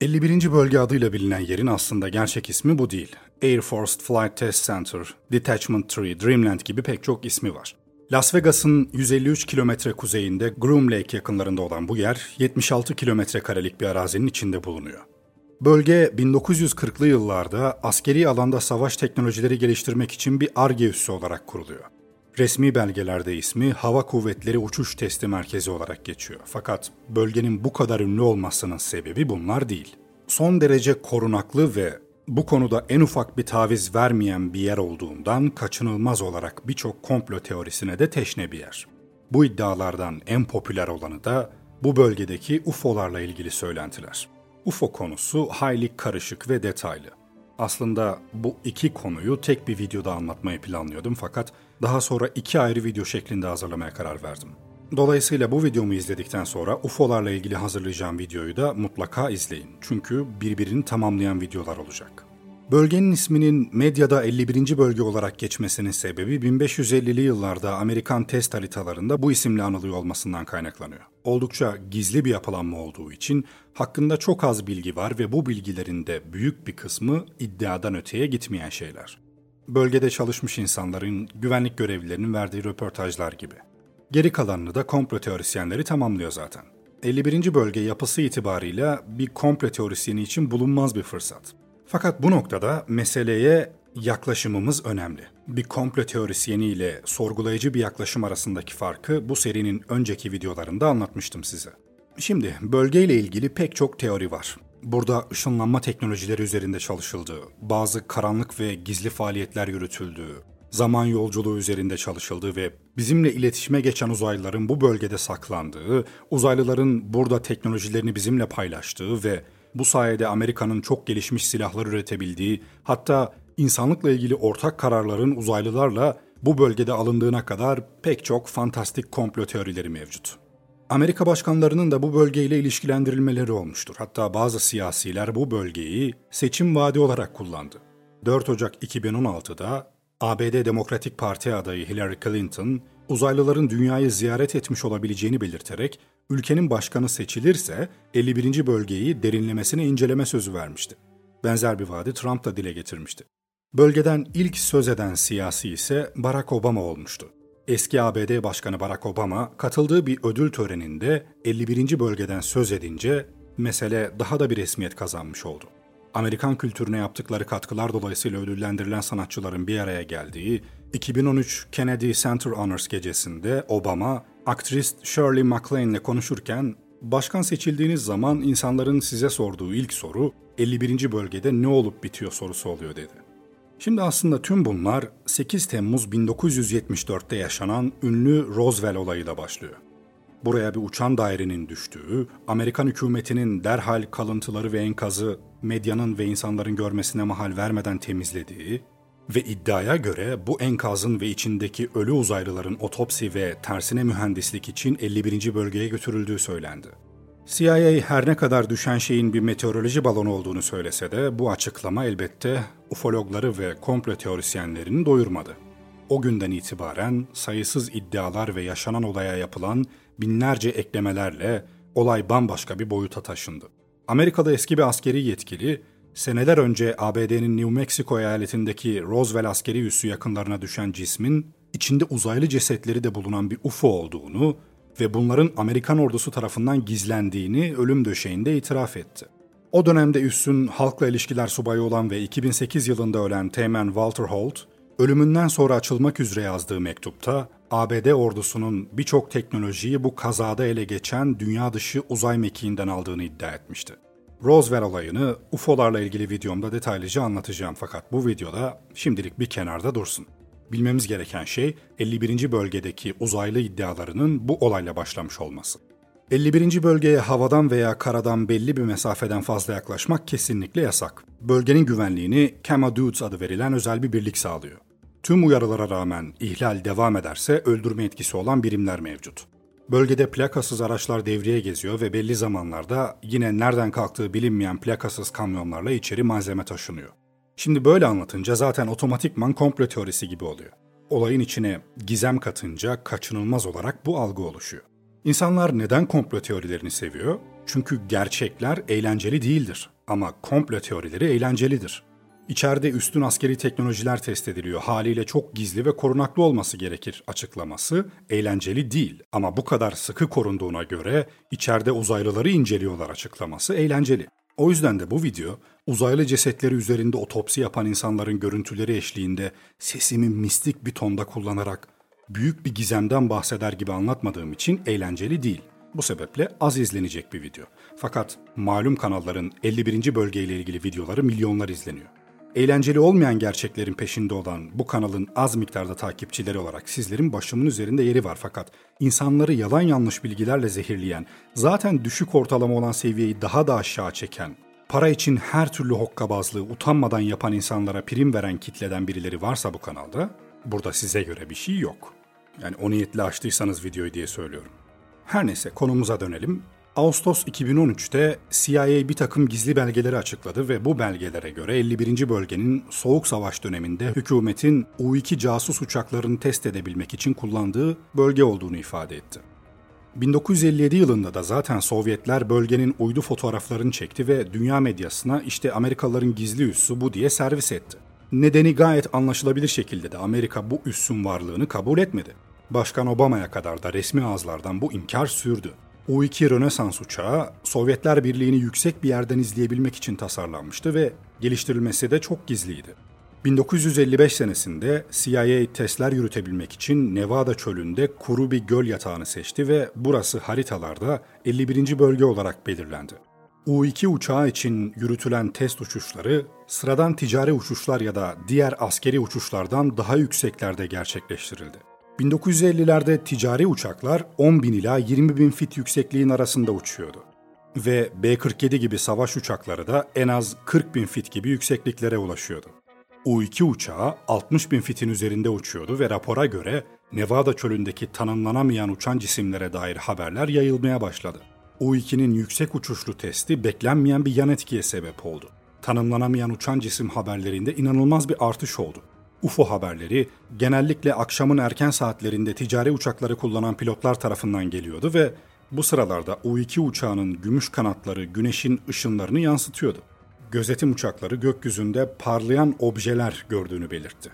51. bölge adıyla bilinen yerin aslında gerçek ismi bu değil. Air Force Flight Test Center, Detachment 3, Dreamland gibi pek çok ismi var. Las Vegas'ın 153 kilometre kuzeyinde Groom Lake yakınlarında olan bu yer 76 kilometre karelik bir arazinin içinde bulunuyor. Bölge 1940'lı yıllarda askeri alanda savaş teknolojileri geliştirmek için bir ARGE üssü olarak kuruluyor. Resmi belgelerde ismi Hava Kuvvetleri Uçuş Testi Merkezi olarak geçiyor. Fakat bölgenin bu kadar ünlü olmasının sebebi bunlar değil. Son derece korunaklı ve bu konuda en ufak bir taviz vermeyen bir yer olduğundan kaçınılmaz olarak birçok komplo teorisine de teşne bir yer. Bu iddialardan en popüler olanı da bu bölgedeki UFO'larla ilgili söylentiler. UFO konusu hayli karışık ve detaylı. Aslında bu iki konuyu tek bir videoda anlatmayı planlıyordum fakat daha sonra iki ayrı video şeklinde hazırlamaya karar verdim. Dolayısıyla bu videomu izledikten sonra UFO'larla ilgili hazırlayacağım videoyu da mutlaka izleyin. Çünkü birbirini tamamlayan videolar olacak. Bölgenin isminin medyada 51. bölge olarak geçmesinin sebebi 1550'li yıllarda Amerikan test haritalarında bu isimle anılıyor olmasından kaynaklanıyor. Oldukça gizli bir yapılanma olduğu için hakkında çok az bilgi var ve bu bilgilerin de büyük bir kısmı iddiadan öteye gitmeyen şeyler. Bölgede çalışmış insanların, güvenlik görevlilerinin verdiği röportajlar gibi. Geri kalanını da komplo teorisyenleri tamamlıyor zaten. 51. bölge yapısı itibarıyla bir komplo teorisyeni için bulunmaz bir fırsat. Fakat bu noktada meseleye yaklaşımımız önemli. Bir komplo teorisyeni ile sorgulayıcı bir yaklaşım arasındaki farkı bu serinin önceki videolarında anlatmıştım size. Şimdi bölgeyle ilgili pek çok teori var. Burada ışınlanma teknolojileri üzerinde çalışıldığı, bazı karanlık ve gizli faaliyetler yürütüldüğü, zaman yolculuğu üzerinde çalışıldığı ve bizimle iletişime geçen uzaylıların bu bölgede saklandığı, uzaylıların burada teknolojilerini bizimle paylaştığı ve bu sayede Amerika'nın çok gelişmiş silahlar üretebildiği, hatta insanlıkla ilgili ortak kararların uzaylılarla bu bölgede alındığına kadar pek çok fantastik komplo teorileri mevcut. Amerika başkanlarının da bu bölgeyle ilişkilendirilmeleri olmuştur. Hatta bazı siyasiler bu bölgeyi seçim vaadi olarak kullandı. 4 Ocak 2016'da ABD Demokratik Parti adayı Hillary Clinton, uzaylıların dünyayı ziyaret etmiş olabileceğini belirterek ülkenin başkanı seçilirse 51. bölgeyi derinlemesine inceleme sözü vermişti. Benzer bir vaadi Trump da dile getirmişti. Bölgeden ilk söz eden siyasi ise Barack Obama olmuştu. Eski ABD Başkanı Barack Obama katıldığı bir ödül töreninde 51. bölgeden söz edince mesele daha da bir resmiyet kazanmış oldu. Amerikan kültürüne yaptıkları katkılar dolayısıyla ödüllendirilen sanatçıların bir araya geldiği 2013 Kennedy Center Honors gecesinde Obama, aktris Shirley MacLaine ile konuşurken başkan seçildiğiniz zaman insanların size sorduğu ilk soru 51. bölgede ne olup bitiyor sorusu oluyor dedi. Şimdi aslında tüm bunlar 8 Temmuz 1974'te yaşanan ünlü Roswell olayıyla başlıyor. Buraya bir uçan dairenin düştüğü, Amerikan hükümetinin derhal kalıntıları ve enkazı medyanın ve insanların görmesine mahal vermeden temizlediği ve iddiaya göre bu enkazın ve içindeki ölü uzaylıların otopsi ve tersine mühendislik için 51. bölgeye götürüldüğü söylendi. CIA her ne kadar düşen şeyin bir meteoroloji balonu olduğunu söylese de bu açıklama elbette ufologları ve komplo teorisyenlerini doyurmadı. O günden itibaren sayısız iddialar ve yaşanan olaya yapılan binlerce eklemelerle olay bambaşka bir boyuta taşındı. Amerika'da eski bir askeri yetkili, seneler önce ABD'nin New Mexico eyaletindeki Roswell askeri üssü yakınlarına düşen cismin içinde uzaylı cesetleri de bulunan bir UFO olduğunu ve bunların Amerikan ordusu tarafından gizlendiğini ölüm döşeğinde itiraf etti. O dönemde üssün halkla ilişkiler subayı olan ve 2008 yılında ölen Teğmen Walter Holt, ölümünden sonra açılmak üzere yazdığı mektupta ABD ordusunun birçok teknolojiyi bu kazada ele geçen dünya dışı uzay mekiğinden aldığını iddia etmişti. Roswell olayını UFO'larla ilgili videomda detaylıca anlatacağım fakat bu videoda şimdilik bir kenarda dursun. Bilmemiz gereken şey 51. bölgedeki uzaylı iddialarının bu olayla başlamış olması. 51. bölgeye havadan veya karadan belli bir mesafeden fazla yaklaşmak kesinlikle yasak. Bölgenin güvenliğini Kama Dudes adı verilen özel bir birlik sağlıyor. Tüm uyarılara rağmen ihlal devam ederse öldürme etkisi olan birimler mevcut. Bölgede plakasız araçlar devreye geziyor ve belli zamanlarda yine nereden kalktığı bilinmeyen plakasız kamyonlarla içeri malzeme taşınıyor. Şimdi böyle anlatınca zaten otomatikman komplo teorisi gibi oluyor. Olayın içine gizem katınca kaçınılmaz olarak bu algı oluşuyor. İnsanlar neden komplo teorilerini seviyor? Çünkü gerçekler eğlenceli değildir ama komplo teorileri eğlencelidir. İçeride üstün askeri teknolojiler test ediliyor. Haliyle çok gizli ve korunaklı olması gerekir açıklaması eğlenceli değil. Ama bu kadar sıkı korunduğuna göre içeride uzaylıları inceliyorlar açıklaması eğlenceli. O yüzden de bu video uzaylı cesetleri üzerinde otopsi yapan insanların görüntüleri eşliğinde sesimi mistik bir tonda kullanarak büyük bir gizemden bahseder gibi anlatmadığım için eğlenceli değil. Bu sebeple az izlenecek bir video. Fakat malum kanalların 51. bölgeyle ilgili videoları milyonlar izleniyor. Eğlenceli olmayan gerçeklerin peşinde olan bu kanalın az miktarda takipçileri olarak sizlerin başımın üzerinde yeri var fakat insanları yalan yanlış bilgilerle zehirleyen, zaten düşük ortalama olan seviyeyi daha da aşağı çeken, para için her türlü hokkabazlığı utanmadan yapan insanlara prim veren kitleden birileri varsa bu kanalda, burada size göre bir şey yok. Yani o niyetle açtıysanız videoyu diye söylüyorum. Her neyse konumuza dönelim. Ağustos 2013'te CIA bir takım gizli belgeleri açıkladı ve bu belgelere göre 51. bölgenin Soğuk Savaş döneminde hükümetin U-2 casus uçaklarını test edebilmek için kullandığı bölge olduğunu ifade etti. 1957 yılında da zaten Sovyetler bölgenin uydu fotoğraflarını çekti ve dünya medyasına işte Amerikalıların gizli üssü bu diye servis etti. Nedeni gayet anlaşılabilir şekilde de Amerika bu üssün varlığını kabul etmedi. Başkan Obama'ya kadar da resmi ağızlardan bu inkar sürdü. U-2 Rönesans uçağı Sovyetler Birliği'ni yüksek bir yerden izleyebilmek için tasarlanmıştı ve geliştirilmesi de çok gizliydi. 1955 senesinde CIA testler yürütebilmek için Nevada çölünde kuru bir göl yatağını seçti ve burası haritalarda 51. bölge olarak belirlendi. U-2 uçağı için yürütülen test uçuşları sıradan ticari uçuşlar ya da diğer askeri uçuşlardan daha yükseklerde gerçekleştirildi. 1950'lerde ticari uçaklar 10 bin ila 20 bin fit yüksekliğin arasında uçuyordu. Ve B-47 gibi savaş uçakları da en az 40 bin fit gibi yüksekliklere ulaşıyordu. U-2 uçağı 60 bin fitin üzerinde uçuyordu ve rapora göre Nevada çölündeki tanımlanamayan uçan cisimlere dair haberler yayılmaya başladı. U-2'nin yüksek uçuşlu testi beklenmeyen bir yan etkiye sebep oldu. Tanımlanamayan uçan cisim haberlerinde inanılmaz bir artış oldu. UFO haberleri genellikle akşamın erken saatlerinde ticari uçakları kullanan pilotlar tarafından geliyordu ve bu sıralarda U-2 uçağının gümüş kanatları güneşin ışınlarını yansıtıyordu. Gözetim uçakları gökyüzünde parlayan objeler gördüğünü belirtti.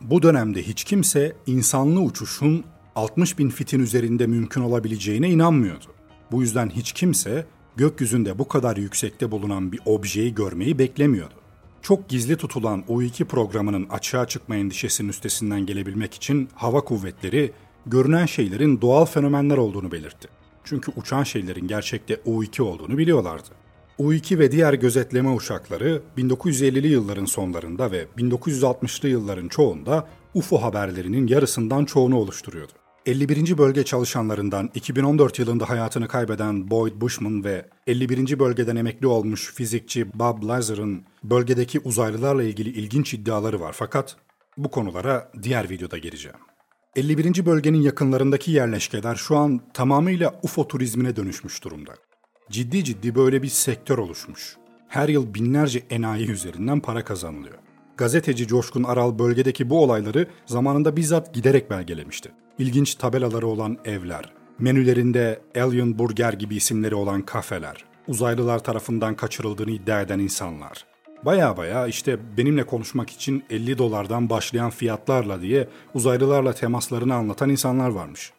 Bu dönemde hiç kimse insanlı uçuşun 60 bin fitin üzerinde mümkün olabileceğine inanmıyordu. Bu yüzden hiç kimse gökyüzünde bu kadar yüksekte bulunan bir objeyi görmeyi beklemiyordu çok gizli tutulan U2 programının açığa çıkma endişesinin üstesinden gelebilmek için hava kuvvetleri görünen şeylerin doğal fenomenler olduğunu belirtti. Çünkü uçan şeylerin gerçekte U2 olduğunu biliyorlardı. U2 ve diğer gözetleme uçakları 1950'li yılların sonlarında ve 1960'lı yılların çoğunda UFO haberlerinin yarısından çoğunu oluşturuyordu. 51. bölge çalışanlarından 2014 yılında hayatını kaybeden Boyd Bushman ve 51. bölgeden emekli olmuş fizikçi Bob Lazar'ın bölgedeki uzaylılarla ilgili ilginç iddiaları var fakat bu konulara diğer videoda gireceğim. 51. bölgenin yakınlarındaki yerleşkeler şu an tamamıyla UFO turizmine dönüşmüş durumda. Ciddi ciddi böyle bir sektör oluşmuş. Her yıl binlerce enayi üzerinden para kazanılıyor. Gazeteci Coşkun Aral bölgedeki bu olayları zamanında bizzat giderek belgelemişti. İlginç tabelaları olan evler, menülerinde Alien Burger gibi isimleri olan kafeler, uzaylılar tarafından kaçırıldığını iddia eden insanlar. Baya baya işte benimle konuşmak için 50 dolardan başlayan fiyatlarla diye uzaylılarla temaslarını anlatan insanlar varmış.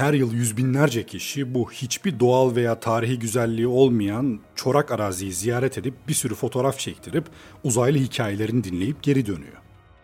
Her yıl yüz binlerce kişi bu hiçbir doğal veya tarihi güzelliği olmayan çorak araziyi ziyaret edip bir sürü fotoğraf çektirip uzaylı hikayelerini dinleyip geri dönüyor.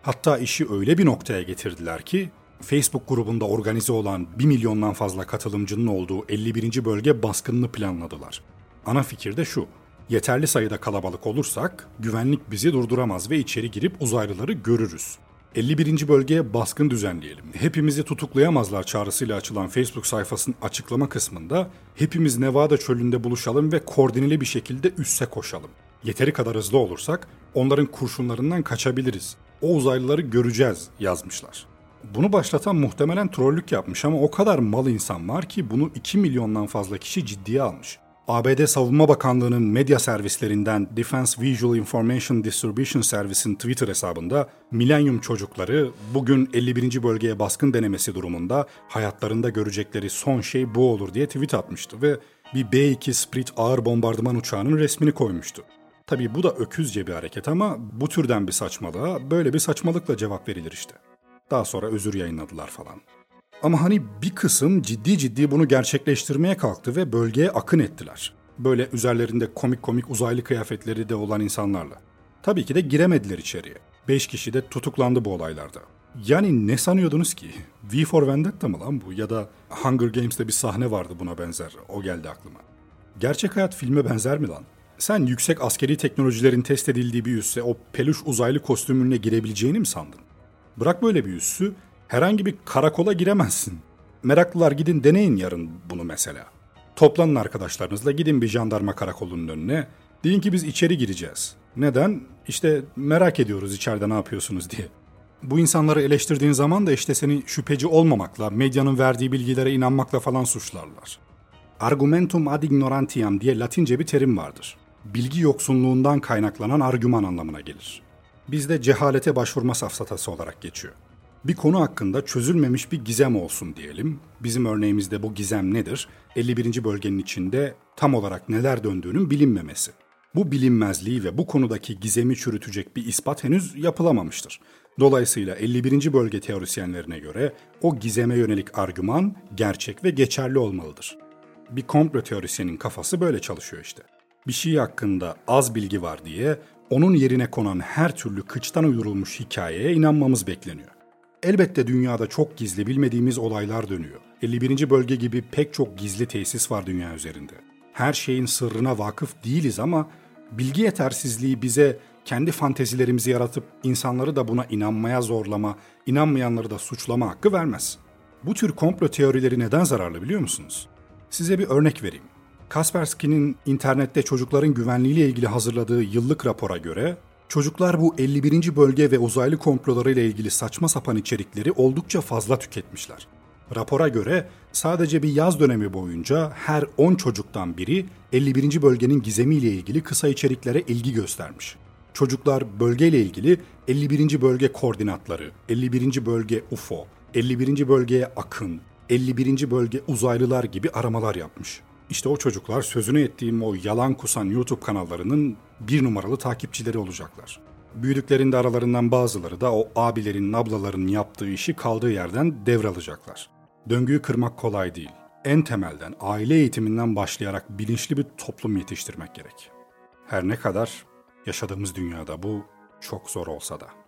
Hatta işi öyle bir noktaya getirdiler ki Facebook grubunda organize olan 1 milyondan fazla katılımcının olduğu 51. bölge baskınını planladılar. Ana fikir de şu. Yeterli sayıda kalabalık olursak güvenlik bizi durduramaz ve içeri girip uzaylıları görürüz. 51. bölgeye baskın düzenleyelim. Hepimizi tutuklayamazlar çağrısıyla açılan Facebook sayfasının açıklama kısmında hepimiz Nevada çölünde buluşalım ve koordineli bir şekilde üsse koşalım. Yeteri kadar hızlı olursak onların kurşunlarından kaçabiliriz. O uzaylıları göreceğiz yazmışlar. Bunu başlatan muhtemelen trollük yapmış ama o kadar mal insan var ki bunu 2 milyondan fazla kişi ciddiye almış. ABD Savunma Bakanlığı'nın medya servislerinden Defense Visual Information Distribution Service'in Twitter hesabında Millennium çocukları bugün 51. bölgeye baskın denemesi durumunda hayatlarında görecekleri son şey bu olur diye tweet atmıştı ve bir B-2 Spirit ağır bombardıman uçağının resmini koymuştu. Tabii bu da öküzce bir hareket ama bu türden bir saçmalığa böyle bir saçmalıkla cevap verilir işte. Daha sonra özür yayınladılar falan. Ama hani bir kısım ciddi ciddi bunu gerçekleştirmeye kalktı ve bölgeye akın ettiler. Böyle üzerlerinde komik komik uzaylı kıyafetleri de olan insanlarla. Tabii ki de giremediler içeriye. Beş kişi de tutuklandı bu olaylarda. Yani ne sanıyordunuz ki? V for Vendetta mı lan bu? Ya da Hunger Games'te bir sahne vardı buna benzer. O geldi aklıma. Gerçek hayat filme benzer mi lan? Sen yüksek askeri teknolojilerin test edildiği bir üsse o peluş uzaylı kostümünle girebileceğini mi sandın? Bırak böyle bir üssü, herhangi bir karakola giremezsin. Meraklılar gidin deneyin yarın bunu mesela. Toplanın arkadaşlarınızla gidin bir jandarma karakolunun önüne. Deyin ki biz içeri gireceğiz. Neden? İşte merak ediyoruz içeride ne yapıyorsunuz diye. Bu insanları eleştirdiğin zaman da işte seni şüpheci olmamakla, medyanın verdiği bilgilere inanmakla falan suçlarlar. Argumentum ad ignorantiam diye latince bir terim vardır. Bilgi yoksunluğundan kaynaklanan argüman anlamına gelir. Bizde cehalete başvurma safsatası olarak geçiyor. Bir konu hakkında çözülmemiş bir gizem olsun diyelim. Bizim örneğimizde bu gizem nedir? 51. bölgenin içinde tam olarak neler döndüğünün bilinmemesi. Bu bilinmezliği ve bu konudaki gizemi çürütecek bir ispat henüz yapılamamıştır. Dolayısıyla 51. bölge teorisyenlerine göre o gizeme yönelik argüman gerçek ve geçerli olmalıdır. Bir komplo teorisyenin kafası böyle çalışıyor işte. Bir şey hakkında az bilgi var diye onun yerine konan her türlü kıçtan uydurulmuş hikayeye inanmamız bekleniyor. Elbette dünyada çok gizli bilmediğimiz olaylar dönüyor. 51. bölge gibi pek çok gizli tesis var dünya üzerinde. Her şeyin sırrına vakıf değiliz ama bilgi yetersizliği bize kendi fantezilerimizi yaratıp insanları da buna inanmaya zorlama, inanmayanları da suçlama hakkı vermez. Bu tür komplo teorileri neden zararlı biliyor musunuz? Size bir örnek vereyim. Kaspersky'nin internette çocukların güvenliğiyle ilgili hazırladığı yıllık rapora göre çocuklar bu 51. bölge ve uzaylı komplolarıyla ilgili saçma sapan içerikleri oldukça fazla tüketmişler. Rapora göre sadece bir yaz dönemi boyunca her 10 çocuktan biri 51. bölgenin gizemiyle ilgili kısa içeriklere ilgi göstermiş. Çocuklar bölgeyle ilgili 51. bölge koordinatları, 51. bölge UFO, 51. bölgeye akın, 51. bölge uzaylılar gibi aramalar yapmış. İşte o çocuklar sözünü ettiğim o yalan kusan YouTube kanallarının bir numaralı takipçileri olacaklar. Büyüdüklerinde aralarından bazıları da o abilerin, ablaların yaptığı işi kaldığı yerden devralacaklar. Döngüyü kırmak kolay değil. En temelden, aile eğitiminden başlayarak bilinçli bir toplum yetiştirmek gerek. Her ne kadar yaşadığımız dünyada bu çok zor olsa da.